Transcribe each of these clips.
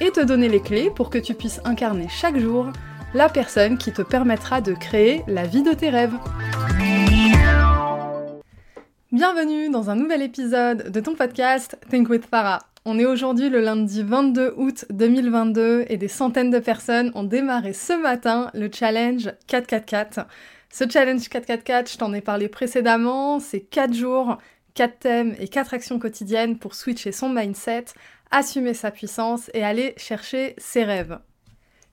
et te donner les clés pour que tu puisses incarner chaque jour la personne qui te permettra de créer la vie de tes rêves. Bienvenue dans un nouvel épisode de ton podcast Think with Farah. On est aujourd'hui le lundi 22 août 2022 et des centaines de personnes ont démarré ce matin le challenge 444. Ce challenge 444, je t'en ai parlé précédemment, c'est 4 jours, 4 thèmes et 4 actions quotidiennes pour switcher son mindset assumer sa puissance et aller chercher ses rêves.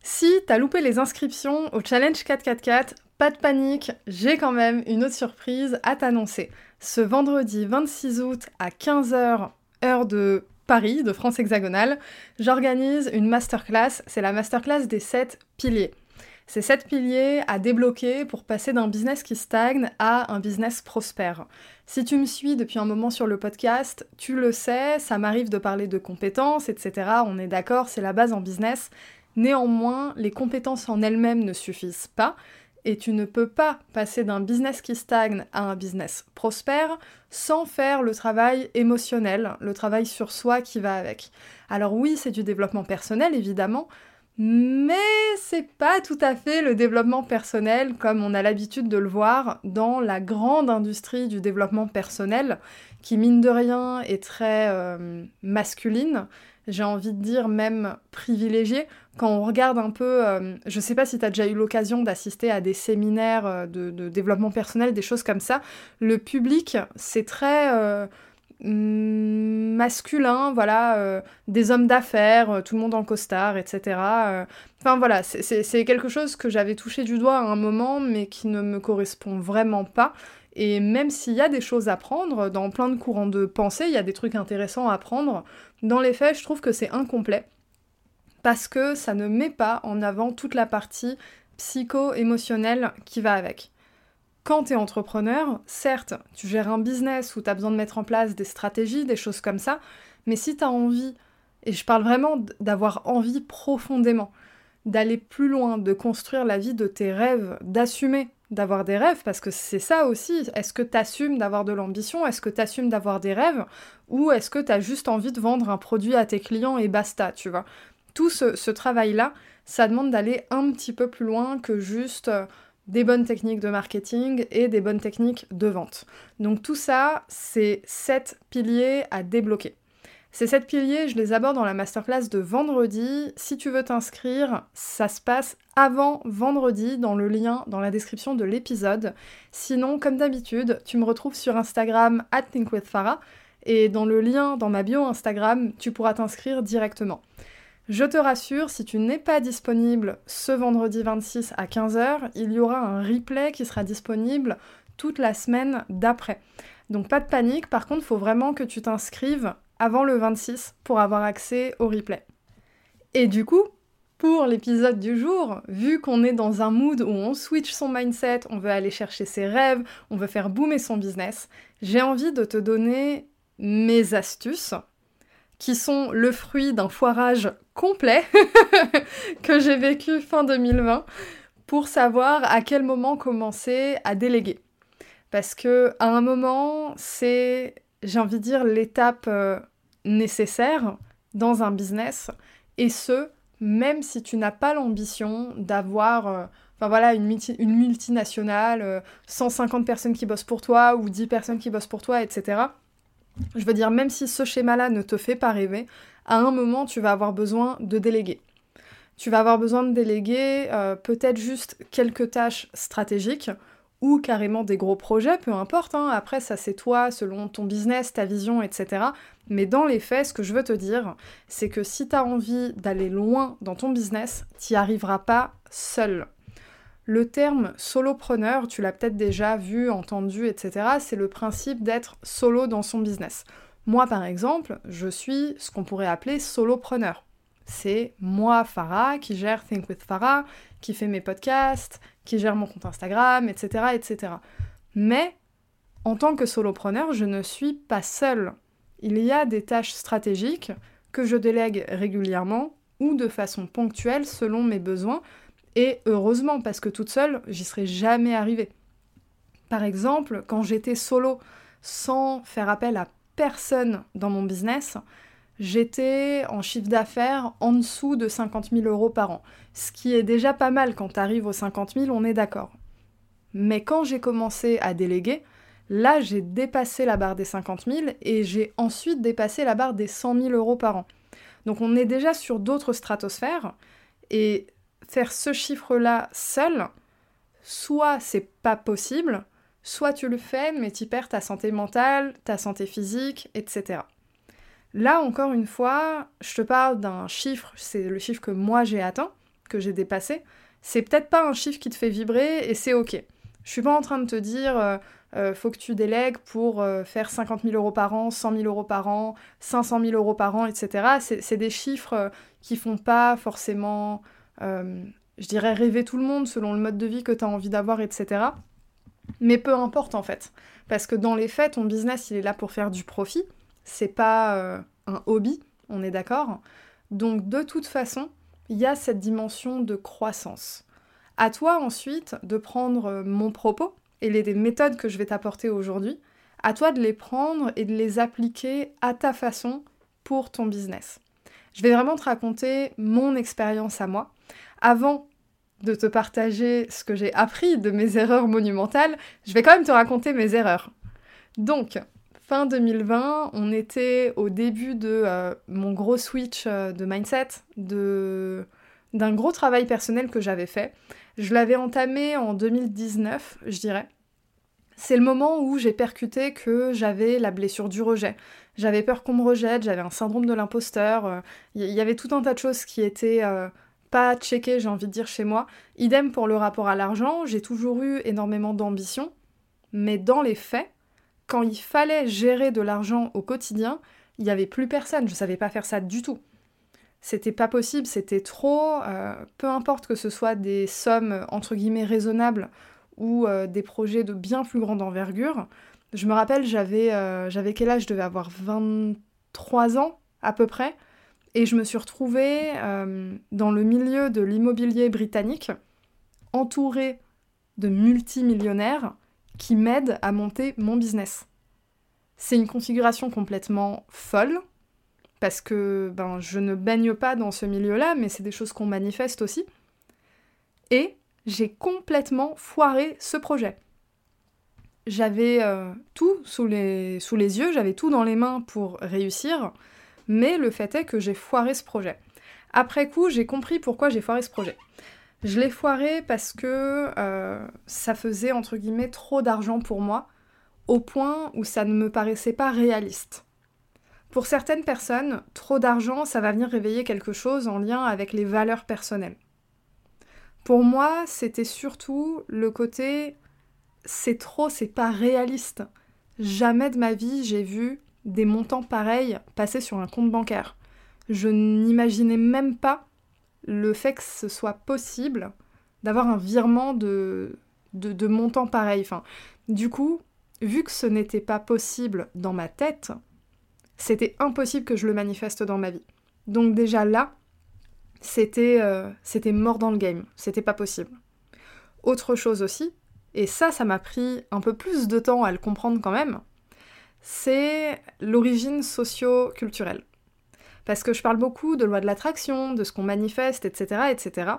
Si t'as loupé les inscriptions au Challenge 444, pas de panique, j'ai quand même une autre surprise à t'annoncer. Ce vendredi 26 août à 15h, heure de Paris, de France hexagonale, j'organise une masterclass, c'est la masterclass des 7 piliers. C'est 7 piliers à débloquer pour passer d'un business qui stagne à un business prospère. Si tu me suis depuis un moment sur le podcast, tu le sais, ça m'arrive de parler de compétences, etc. On est d'accord, c'est la base en business. Néanmoins, les compétences en elles-mêmes ne suffisent pas et tu ne peux pas passer d'un business qui stagne à un business prospère sans faire le travail émotionnel, le travail sur soi qui va avec. Alors oui, c'est du développement personnel évidemment, mais c'est pas tout à fait le développement personnel comme on a l'habitude de le voir dans la grande industrie du développement personnel, qui mine de rien est très euh, masculine, j'ai envie de dire même privilégiée. Quand on regarde un peu, euh, je sais pas si tu déjà eu l'occasion d'assister à des séminaires euh, de, développement personnel, des choses comme ça, le public, c'est très masculin, voilà, euh, des hommes d'affaires, euh, tout le monde en costard, etc. Euh. Enfin voilà, c'est quelque chose que j'avais touché du doigt à un moment, mais qui ne me correspond vraiment pas. Et même s'il y a des choses à prendre, dans plein de courants de pensée, il y a des trucs intéressants à prendre, dans les faits, je trouve que c'est incomplet. Parce que ça ne met pas en avant toute la partie psycho-émotionnelle qui va avec quand tu es entrepreneur, certes, tu gères un business où tu as besoin de mettre en place des stratégies, des choses comme ça, mais si tu as envie, et je parle vraiment d'avoir envie profondément, d'aller plus loin, de construire la vie de tes rêves, d'assumer d'avoir des rêves, parce que c'est ça aussi. Est-ce que tu assumes d'avoir de l'ambition Est-ce que tu assumes d'avoir des rêves Ou est-ce que tu as juste envie de vendre un produit à tes clients et basta, tu vois? Tout ce, travail-là, ça demande d'aller un petit peu plus loin que juste euh, des bonnes techniques de marketing et des bonnes techniques de vente. Donc tout ça, c'est sept piliers à débloquer. Ces sept piliers, je les aborde dans la masterclass de vendredi. Si tu veux t'inscrire, ça se passe avant vendredi dans le lien dans la description de l'épisode. Sinon, comme d'habitude, tu me retrouves sur Instagram at thinkwithfarah et dans le lien dans ma bio Instagram, tu pourras t'inscrire directement. Je te rassure, si tu n'es pas disponible ce vendredi 26 à 15h, il y aura un replay qui sera disponible toute la semaine d'après. Donc pas de panique, par contre, il faut vraiment que tu t'inscrives avant le 26 pour avoir accès au replay. Et du coup, pour l'épisode du jour, vu qu'on est dans un mood où on switch son mindset, on veut aller chercher ses rêves, on veut faire boomer son business, j'ai envie de te donner mes astuces qui sont le fruit d'un foirage complet que j'ai vécu fin 2020 pour savoir à quel moment commencer à déléguer. Parce que à un moment, c'est, j'ai envie de dire, l'étape euh, nécessaire dans un business, et ce, même si tu n'as pas l'ambition d'avoir, euh, enfin voilà, une, multinationale, 150 euh, personnes qui bossent pour toi, ou 10 personnes qui bossent pour toi, etc. Je veux dire, même si ce schéma-là ne te fait pas rêver, à un moment, tu vas avoir besoin de déléguer. Tu vas avoir besoin de déléguer euh, peut-être juste quelques tâches stratégiques ou carrément des gros projets, peu importe. Hein. Après, ça c'est toi, selon ton business, ta vision, etc. Mais dans les faits, ce que je veux te dire, c'est que si tu as envie d'aller loin dans ton business, tu n'y arriveras pas seul. Le terme solopreneur, tu l'as peut-être déjà vu, entendu, etc., c'est le principe d'être solo dans son business. Moi, par exemple, je suis ce qu'on pourrait appeler solopreneur. C'est moi, Farah, qui gère Think with Farah, qui fait mes podcasts, qui gère mon compte Instagram, etc. etc. Mais en tant que solopreneur, je ne suis pas seule. Il y a des tâches stratégiques que je délègue régulièrement ou de façon ponctuelle selon mes besoins, et heureusement parce que toute seule, j'y serais jamais arrivée. Par exemple, quand j'étais solo, sans faire appel à personne dans mon business, j'étais en chiffre d'affaires en dessous de 50 000 euros par an. Ce qui est déjà pas mal quand tu arrives aux 50 000, on est d'accord. Mais quand j'ai commencé à déléguer, là j'ai dépassé la barre des 50 000 et j'ai ensuite dépassé la barre des 100 000 euros par an. Donc on est déjà sur d'autres stratosphères et faire ce chiffre-là seul, soit c'est pas possible, soit tu le fais mais tu perds ta santé mentale, ta santé physique, etc. Là, encore une fois, je te parle d'un chiffre, c'est le chiffre que moi j'ai atteint, que j'ai dépassé. C'est peut-être pas un chiffre qui te fait vibrer et c'est ok. Je suis pas en train de te dire euh, euh, faut que tu délègues pour euh, faire 50 000 euros par an, 100 000 euros par an, 500 000 euros par an, etc. C'est des chiffres qui font pas forcément, je dirais, rêver tout le monde selon le mode de vie que tu as envie d'avoir, etc. Mais peu importe en fait. Parce que dans les faits, ton business, il est là pour faire du profit c'est pas euh, un hobby, on est d'accord. Donc de toute façon, il y a cette dimension de croissance. À toi ensuite de prendre euh, mon propos et les méthodes que je vais t'apporter aujourd'hui, à toi de les prendre et de les appliquer à ta façon pour ton business. Je vais vraiment te raconter mon expérience à moi. Avant de te partager ce que j'ai appris de mes erreurs monumentales, je vais quand même te raconter mes erreurs. Donc, Fin 2020, on était au début de euh, mon gros switch euh, de mindset, d'un gros travail personnel que j'avais fait. Je l'avais entamé en 2019, je dirais. C'est le moment où j'ai percuté que j'avais la blessure du rejet. J'avais peur qu'on me rejette, j'avais un syndrome de l'imposteur, il euh, y, avait tout un tas de choses qui étaient pas checkées, j'ai envie de dire, chez moi. Idem pour le rapport à l'argent, j'ai toujours eu énormément d'ambition, mais dans les faits, quand il fallait gérer de l'argent au quotidien, il n'y avait plus personne, je savais pas faire ça du tout. C'était pas possible, c'était trop, euh, peu importe que ce soit des sommes entre guillemets raisonnables ou euh, des projets de bien plus grande envergure. Je me rappelle, j'avais euh, quel âge? Je devais avoir 23 ans à peu près, et je me suis retrouvée dans le milieu de l'immobilier britannique, entourée de multimillionnaires qui m'aide à monter mon business. C'est une configuration complètement folle, parce que ben, je ne baigne pas dans ce milieu-là, mais c'est des choses qu'on manifeste aussi. Et j'ai complètement foiré ce projet. J'avais euh, tout sous les yeux, j'avais tout dans les mains pour réussir, mais le fait est que j'ai foiré ce projet. Après coup, j'ai compris pourquoi j'ai foiré ce projet. Je l'ai foiré parce que euh, ça faisait entre guillemets trop d'argent pour moi, au point où ça ne me paraissait pas réaliste. Pour certaines personnes, trop d'argent, ça va venir réveiller quelque chose en lien avec les valeurs personnelles. Pour moi, c'était surtout le côté c'est trop, c'est pas réaliste. Jamais de ma vie j'ai vu des montants pareils passer sur un compte bancaire. Je n'imaginais même pas le fait que ce soit possible d'avoir un virement de, de, montant pareil. Enfin, du coup, vu que ce n'était pas possible dans ma tête, c'était impossible que je le manifeste dans ma vie. Donc déjà là, c'était euh, mort dans le game, c'était pas possible. Autre chose aussi, et ça, ça m'a pris un peu plus de temps à le comprendre quand même, c'est l'origine socio-culturelle. Parce que je parle beaucoup de loi de l'attraction, de ce qu'on manifeste, etc., etc.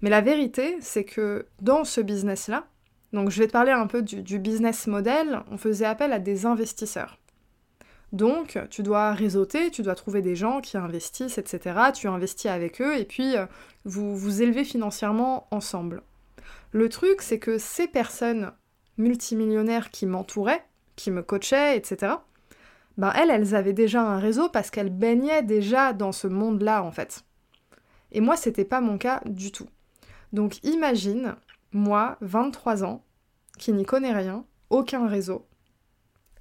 Mais la vérité, c'est que dans ce business-là, donc je vais te parler un peu du, business model, on faisait appel à des investisseurs. Donc, tu dois réseauter, tu dois trouver des gens qui investissent, etc. Tu investis avec eux et puis euh, vous vous élevez financièrement ensemble. Le truc, c'est que ces personnes multimillionnaires qui m'entouraient, qui me coachaient, etc., ben elles, elles avaient déjà un réseau parce qu'elles baignaient déjà dans ce monde-là, en fait. Et moi, c'était pas mon cas du tout. Donc imagine, moi, 23 ans, qui n'y connais rien, aucun réseau,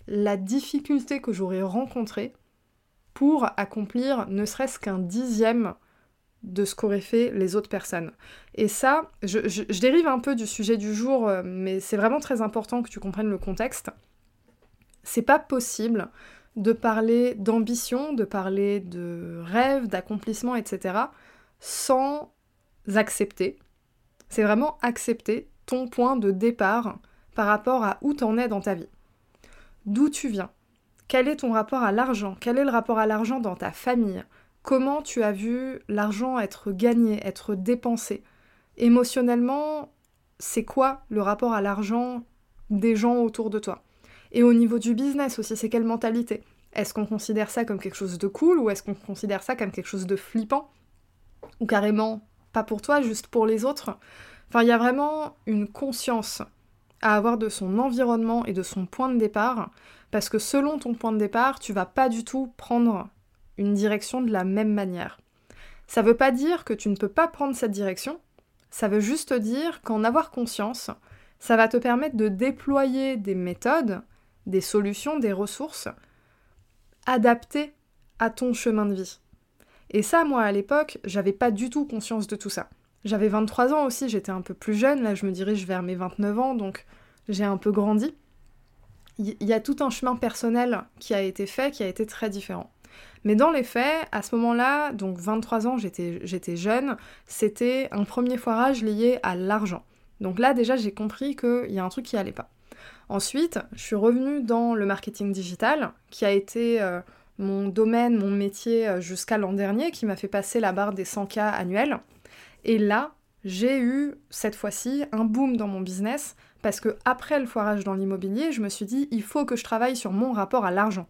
la difficulté que j'aurais rencontrée pour accomplir ne serait-ce qu'un dixième de ce qu'auraient fait les autres personnes. Et ça, je, dérive un peu du sujet du jour, euh, mais c'est vraiment très important que tu comprennes le contexte. C'est pas possible de parler d'ambition, de parler de rêve, d'accomplissement, etc., sans accepter. C'est vraiment accepter ton point de départ par rapport à où t'en es dans ta vie. D'où tu viens? Quel est ton rapport à l'argent? Quel est le rapport à l'argent dans ta famille? Comment tu as vu l'argent être gagné, être dépensé? Émotionnellement, c'est quoi le rapport à l'argent des gens autour de toi? Et au niveau du business aussi, c'est quelle mentalité? Est-ce qu'on considère ça comme quelque chose de cool ou est-ce qu'on considère ça comme quelque chose de flippant? Ou carrément pas pour toi, juste pour les autres? Enfin, il y a vraiment une conscience à avoir de son environnement et de son point de départ, parce que selon ton point de départ, tu vas pas du tout prendre une direction de la même manière. Ça veut pas dire que tu ne peux pas prendre cette direction, ça veut juste dire qu'en avoir conscience, ça va te permettre de déployer des méthodes, des solutions, des ressources adaptées à ton chemin de vie. Et ça, moi, à l'époque, j'avais pas du tout conscience de tout ça. J'avais 23 ans aussi, j'étais un peu plus jeune, là je me dirige vers mes 29 ans, donc j'ai un peu grandi. Il y a tout un chemin personnel qui a été fait, qui a été très différent. Mais dans les faits, à ce moment-là, donc 23 ans, j'étais jeune, c'était un premier foirage lié à l'argent. Donc là, déjà, j'ai compris qu'il y a un truc qui allait pas. Ensuite, je suis revenue dans le marketing digital, qui a été euh, mon domaine, mon métier euh, jusqu'à l'an dernier, qui m'a fait passer la barre des 100K annuels. Et là, j'ai eu cette fois-ci un boom dans mon business parce que après le foirage dans l'immobilier, je me suis dit il faut que je travaille sur mon rapport à l'argent.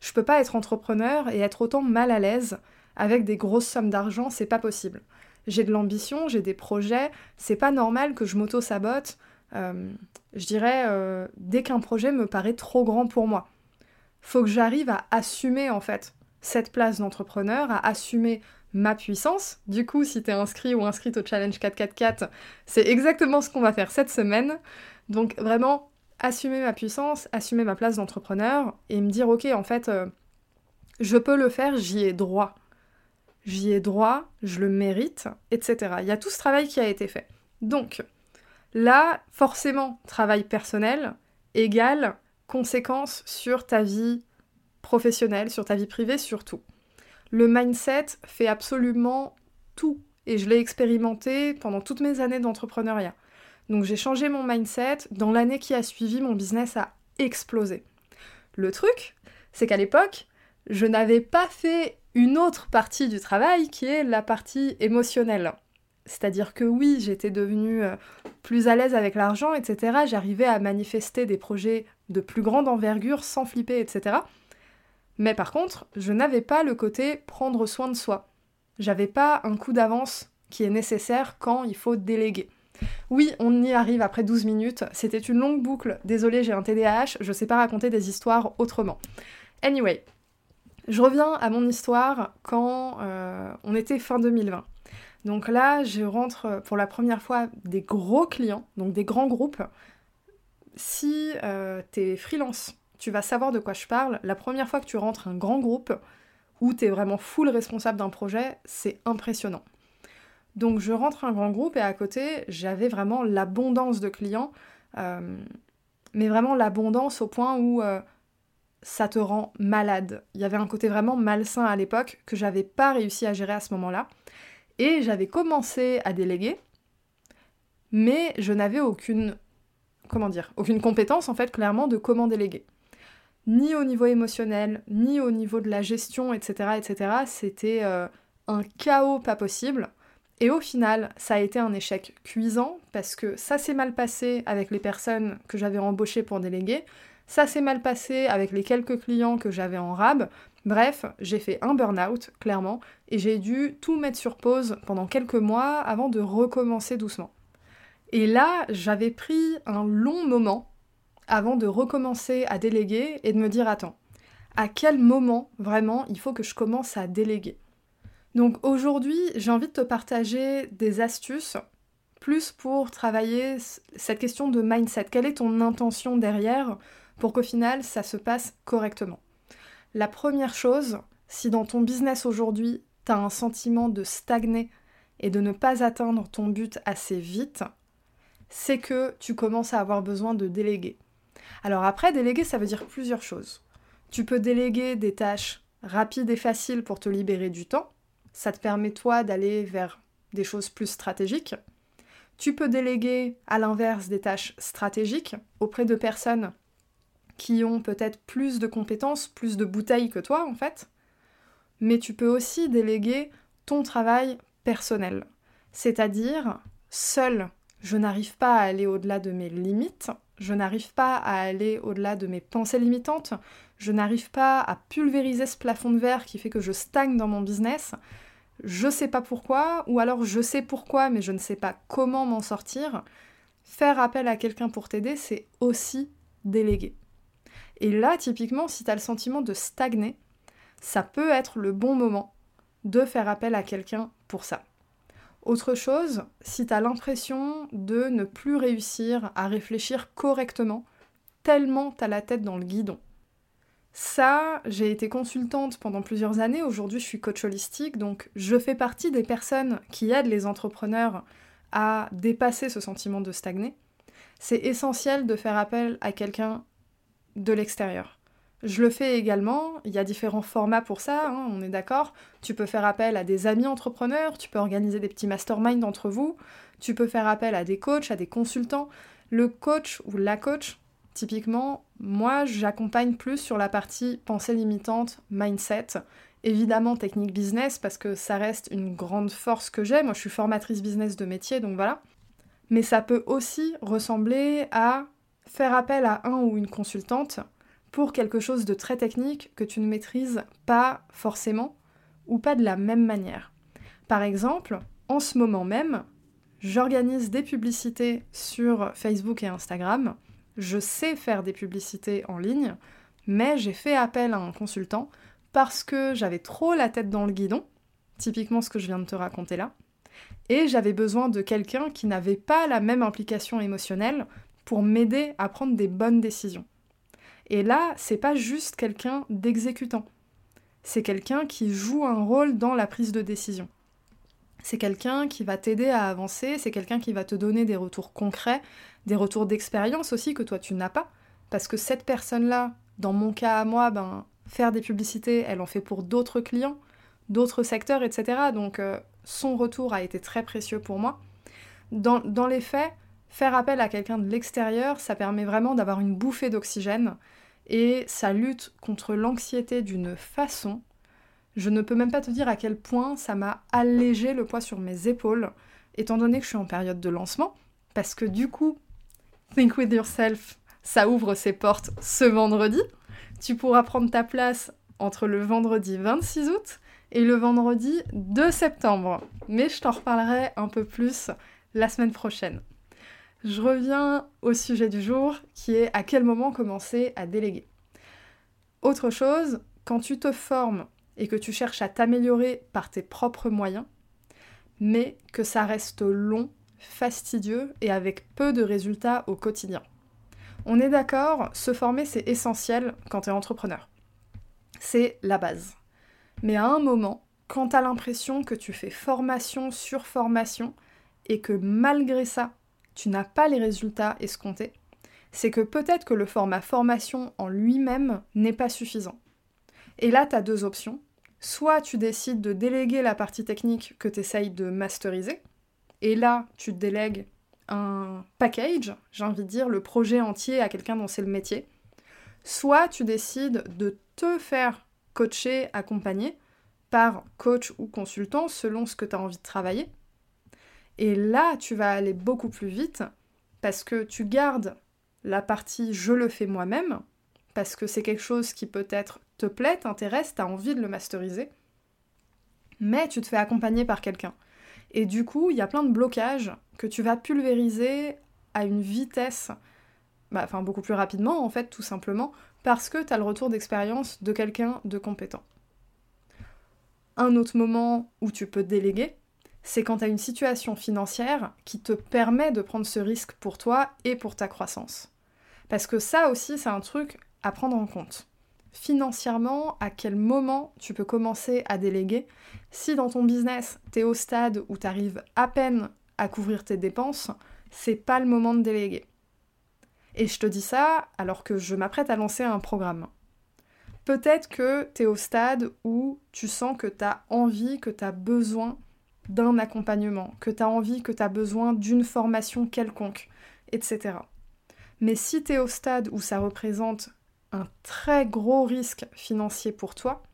Je peux pas être entrepreneur et être autant mal à l'aise avec des grosses sommes d'argent, c'est pas possible. J'ai de l'ambition, j'ai des projets, c'est pas normal que je m'auto-sabote. Euh, je dirais, euh, dès qu'un projet me paraît trop grand pour moi. Faut que j'arrive à assumer en fait cette place d'entrepreneur, à assumer ma puissance. Du coup, si t'es inscrit ou inscrite au challenge 444, c'est exactement ce qu'on va faire cette semaine. Donc vraiment, assumer ma puissance, assumer ma place d'entrepreneur et me dire ok en fait euh, je peux le faire, j'y ai droit. J'y ai droit, je le mérite, etc. Il y a tout ce travail qui a été fait. Donc là, forcément, travail personnel égale conséquence sur ta vie professionnelle, sur ta vie privée surtout. Le mindset fait absolument tout et je l'ai expérimenté pendant toutes mes années d'entrepreneuriat. Donc j'ai changé mon mindset. Dans l'année qui a suivi, mon business a explosé. Le truc, c'est qu'à l'époque, je n'avais pas fait une autre partie du travail qui est la partie émotionnelle. C'est-à-dire que oui, j'étais devenue euh, plus à l'aise avec l'argent, etc. J'arrivais à manifester des projets de plus grande envergure sans flipper, etc. Mais par contre, je n'avais pas le côté prendre soin de soi. J'avais pas un coup d'avance qui est nécessaire quand il faut déléguer. Oui, on y arrive après 12 minutes. C'était une longue boucle. Désolée, j'ai un TDAH, je sais pas raconter des histoires autrement. Anyway, je reviens à mon histoire quand euh, on était fin 2020. Donc là, je rentre pour la première fois des gros clients, donc des grands groupes. Si euh, t'es freelance, tu vas savoir de quoi je parle. La première fois que tu rentres un grand groupe où t'es vraiment full responsable d'un projet, c'est impressionnant. Donc je rentre un grand groupe et à côté, j'avais vraiment l'abondance de clients, euh, mais vraiment l'abondance au point où euh, ça te rend malade. Il y avait un côté vraiment malsain à l'époque que j'avais pas réussi à gérer à ce moment-là. Et j'avais commencé à déléguer, mais je n'avais aucune, comment dire, aucune compétence en fait clairement de comment déléguer. Ni au niveau émotionnel, ni au niveau de la gestion, etc., etc. C'était euh, un chaos pas possible. Et au final, ça a été un échec cuisant parce que ça s'est mal passé avec les personnes que j'avais embauchées pour déléguer, ça s'est mal passé avec les quelques clients que j'avais en rab. Bref, j'ai fait un burn-out, clairement, et j'ai dû tout mettre sur pause pendant quelques mois avant de recommencer doucement. Et là, j'avais pris un long moment avant de recommencer à déléguer et de me dire attends, à quel moment vraiment il faut que je commence à déléguer? Donc aujourd'hui, j'ai envie de te partager des astuces plus pour travailler cette question de mindset. Quelle est ton intention derrière pour qu'au final ça se passe correctement? La première chose, si dans ton business aujourd'hui tu as un sentiment de stagner et de ne pas atteindre ton but assez vite, c'est que tu commences à avoir besoin de déléguer. Alors après, déléguer, ça veut dire plusieurs choses. Tu peux déléguer des tâches rapides et faciles pour te libérer du temps. Ça te permet toi d'aller vers des choses plus stratégiques. Tu peux déléguer à l'inverse des tâches stratégiques auprès de personnes qui ont peut-être plus de compétences, plus de bouteilles que toi en fait. Mais tu peux aussi déléguer ton travail personnel. C'est-à-dire, seul, je n'arrive pas à aller au-delà de mes limites, je n'arrive pas à aller au-delà de mes pensées limitantes, je n'arrive pas à pulvériser ce plafond de verre qui fait que je stagne dans mon business, je sais pas pourquoi, ou alors je sais pourquoi mais je ne sais pas comment m'en sortir. Faire appel à quelqu'un pour t'aider, c'est aussi déléguer. Et là, typiquement, si tu as le sentiment de stagner, ça peut être le bon moment de faire appel à quelqu'un pour ça. Autre chose, si tu as l'impression de ne plus réussir à réfléchir correctement, tellement tu as la tête dans le guidon. Ça, j'ai été consultante pendant plusieurs années, aujourd'hui je suis coach holistique, donc je fais partie des personnes qui aident les entrepreneurs à dépasser ce sentiment de stagner. C'est essentiel de faire appel à quelqu'un de l'extérieur. Je le fais également, il y a différents formats pour ça, hein, on est d'accord. Tu peux faire appel à des amis entrepreneurs, tu peux organiser des petits masterminds entre vous, tu peux faire appel à des coachs, à des consultants. Le coach ou la coach, typiquement, moi j'accompagne plus sur la partie pensée limitante, mindset, évidemment technique business parce que ça reste une grande force que j'ai. Moi je suis formatrice business de métier, donc voilà. Mais ça peut aussi ressembler à faire appel à un ou une consultante pour quelque chose de très technique que tu ne maîtrises pas forcément ou pas de la même manière. Par exemple, en ce moment même, j'organise des publicités sur Facebook et Instagram. Je sais faire des publicités en ligne, mais j'ai fait appel à un consultant parce que j'avais trop la tête dans le guidon, typiquement ce que je viens de te raconter là, et j'avais besoin de quelqu'un qui n'avait pas la même implication émotionnelle pour m'aider à prendre des bonnes décisions. Et là, c'est pas juste quelqu'un d'exécutant. C'est quelqu'un qui joue un rôle dans la prise de décision. C'est quelqu'un qui va t'aider à avancer, c'est quelqu'un qui va te donner des retours concrets, des retours d'expérience aussi que toi tu n'as pas. Parce que cette personne-là, dans mon cas à moi, ben, faire des publicités, elle en fait pour d'autres clients, d'autres secteurs, etc. Donc euh, son retour a été très précieux pour moi. Dans, dans les faits, faire appel à quelqu'un de l'extérieur, ça permet vraiment d'avoir une bouffée d'oxygène et ça lutte contre l'anxiété d'une façon. Je ne peux même pas te dire à quel point ça m'a allégé le poids sur mes épaules, étant donné que je suis en période de lancement, parce que du coup, Think with Yourself, ça ouvre ses portes ce vendredi. Tu pourras prendre ta place entre le vendredi 26 août et le vendredi 2 septembre. Mais je t'en reparlerai un peu plus la semaine prochaine. Je reviens au sujet du jour qui est à quel moment commencer à déléguer. Autre chose, quand tu te formes et que tu cherches à t'améliorer par tes propres moyens, mais que ça reste long, fastidieux et avec peu de résultats au quotidien. On est d'accord, se former c'est essentiel quand tu es entrepreneur. C'est la base. Mais à un moment, quand tu as l'impression que tu fais formation sur formation et que malgré ça, tu n'as pas les résultats escomptés, c'est que peut-être que le format formation en lui-même n'est pas suffisant. Et là, tu as deux options. Soit tu décides de déléguer la partie technique que tu essayes de masteriser, et là, tu délègues un package, j'ai envie de dire, le projet entier à quelqu'un dont c'est le métier. Soit tu décides de te faire coacher, accompagner par coach ou consultant selon ce que tu as envie de travailler. Et là, tu vas aller beaucoup plus vite parce que tu gardes la partie je le fais moi-même, parce que c'est quelque chose qui peut-être te plaît, t'intéresse, t'as envie de le masteriser, mais tu te fais accompagner par quelqu'un. Et du coup, il y a plein de blocages que tu vas pulvériser à une vitesse, bah, enfin beaucoup plus rapidement en fait, tout simplement, parce que tu as le retour d'expérience de quelqu'un de compétent. Un autre moment où tu peux déléguer, c'est quand tu as une situation financière qui te permet de prendre ce risque pour toi et pour ta croissance. Parce que ça aussi, c'est un truc à prendre en compte. financièrement à quel moment tu peux commencer à déléguer? Si dans ton business, tu es au stade où tu arrives à peine à couvrir tes dépenses, c'est pas le moment de déléguer. Et je te dis ça alors que je m'apprête à lancer un programme. Peut-être que tu es au stade où tu sens que tu as envie, que tu as besoin d'un accompagnement, que tu as envie, que tu as besoin d'une formation quelconque, etc. Mais si tu es au stade où ça représente un très gros risque financier pour toi,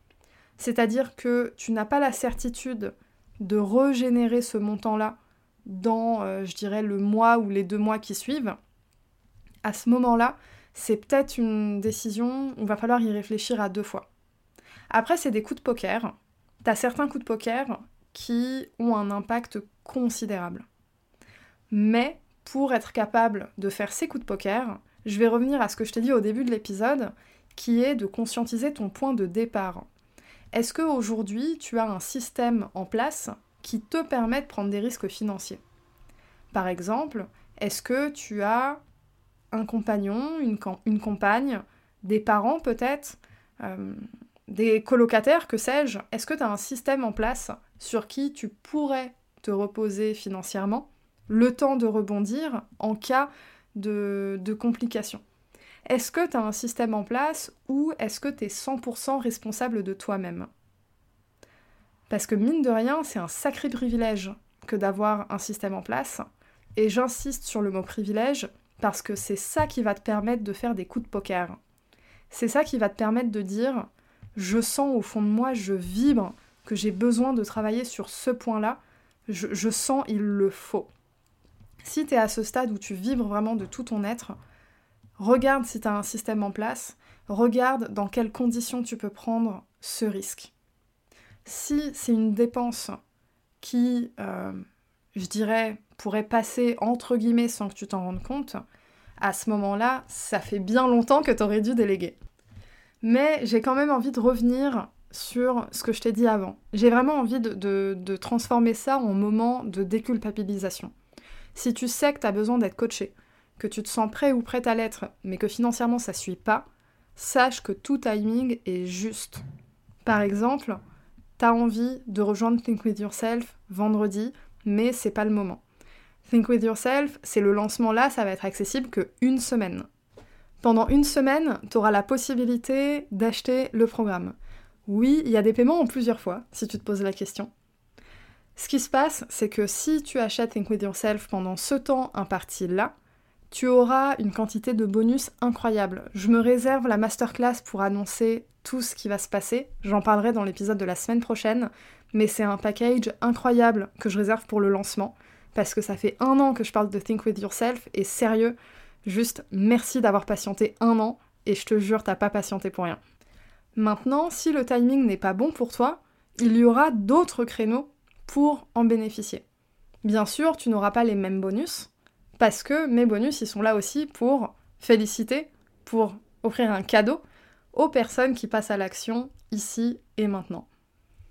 c'est-à-dire que tu n'as pas la certitude de régénérer ce montant-là dans, euh, je dirais, le mois ou les deux mois qui suivent, à ce moment-là, c'est peut-être une décision où il va falloir y réfléchir à deux fois. Après, c'est des coups de poker. Tu as certains coups de poker qui ont un impact considérable. Mais pour être capable de faire ces coups de poker, je vais revenir à ce que je t'ai dit au début de l'épisode, qui est de conscientiser ton point de départ. Est-ce qu'aujourd'hui, tu as un système en place qui te permet de prendre des risques financiers? Par exemple, est-ce que tu as un compagnon, une, une compagne, des parents peut-être, euh, des colocataires, que sais-je Est-ce que tu as un système en place sur qui tu pourrais te reposer financièrement, le temps de rebondir en cas de, de complications? Est-ce que tu as un système en place ou est-ce que tu es 100% responsable de toi-même? Parce que mine de rien, c'est un sacré privilège que d'avoir un système en place. Et j'insiste sur le mot privilège parce que c'est ça qui va te permettre de faire des coups de poker. C'est ça qui va te permettre de dire je sens au fond de moi, je vibre que j'ai besoin de travailler sur ce point-là, je, sens il le faut. Si tu es à ce stade où tu vibres vraiment de tout ton être, regarde si tu as un système en place, regarde dans quelles conditions tu peux prendre ce risque. Si c'est une dépense qui, euh, je dirais, pourrait passer entre guillemets sans que tu t'en rendes compte, à ce moment-là, ça fait bien longtemps que tu aurais dû déléguer. Mais j'ai quand même envie de revenir sur ce que je t'ai dit avant. J'ai vraiment envie de, transformer ça en moment de déculpabilisation. Si tu sais que tu as besoin d'être coaché, que tu te sens prêt ou prête à l'être, mais que financièrement ça suit pas, sache que tout timing est juste. Par exemple, tu as envie de rejoindre Think With Yourself vendredi, mais c'est pas le moment. Think With Yourself, c'est le lancement là, ça va être accessible que une semaine. Pendant une semaine, tu auras la possibilité d'acheter le programme. Oui, il y a des paiements en plusieurs fois, si tu te poses la question. Ce qui se passe, c'est que si tu achètes Think With Yourself pendant ce temps imparti là, tu auras une quantité de bonus incroyable. Je me réserve la masterclass pour annoncer tout ce qui va se passer. J'en parlerai dans l'épisode de la semaine prochaine, mais c'est un package incroyable que je réserve pour le lancement parce que ça fait un an que je parle de Think With Yourself et sérieux, juste merci d'avoir patienté un an et je te jure, t'as pas patienté pour rien. Maintenant, si le timing n'est pas bon pour toi, il y aura d'autres créneaux pour en bénéficier. Bien sûr, tu n'auras pas les mêmes bonus, parce que mes bonus, ils sont là aussi pour féliciter, pour offrir un cadeau aux personnes qui passent à l'action ici et maintenant.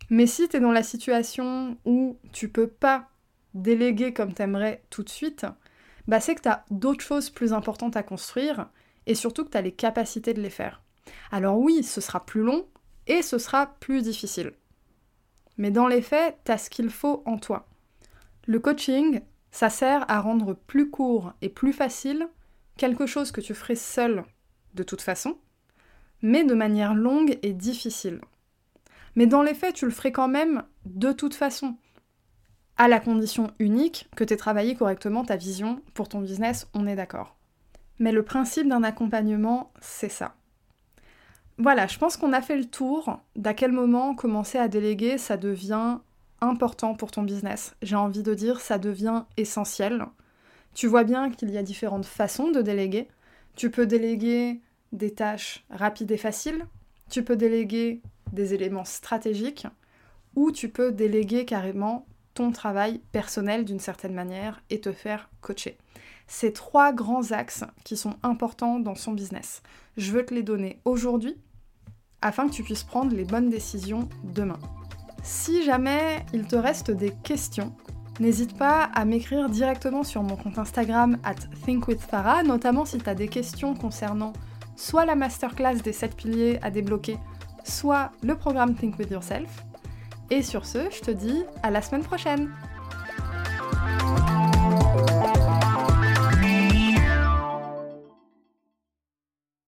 Mais si tu es dans la situation où tu peux pas déléguer comme t'aimerais tout de suite, bah c'est que tu as d'autres choses plus importantes à construire et surtout que tu as les capacités de les faire. Alors oui, ce sera plus long et ce sera plus difficile. Mais dans les faits, tu as ce qu'il faut en toi. Le coaching, ça sert à rendre plus court et plus facile quelque chose que tu ferais seul de toute façon, mais de manière longue et difficile. Mais dans les faits, tu le ferais quand même de toute façon, à la condition unique que tu aies travaillé correctement ta vision pour ton business, on est d'accord. Mais le principe d'un accompagnement, c'est ça. Voilà, je pense qu'on a fait le tour d'à quel moment commencer à déléguer, ça devient important pour ton business. J'ai envie de dire, ça devient essentiel. Tu vois bien qu'il y a différentes façons de déléguer. Tu peux déléguer des tâches rapides et faciles, tu peux déléguer des éléments stratégiques, ou tu peux déléguer carrément ton travail personnel d'une certaine manière et te faire coacher. Ces trois grands axes qui sont importants dans son business. Je veux te les donner aujourd'hui afin que tu puisses prendre les bonnes décisions demain. Si jamais il te reste des questions, n'hésite pas à m'écrire directement sur mon compte Instagram at thinkwithfarah, notamment si tu as des questions concernant soit la masterclass des 7 piliers à débloquer, soit le programme Think With Yourself. Et sur ce, je te dis à la semaine prochaine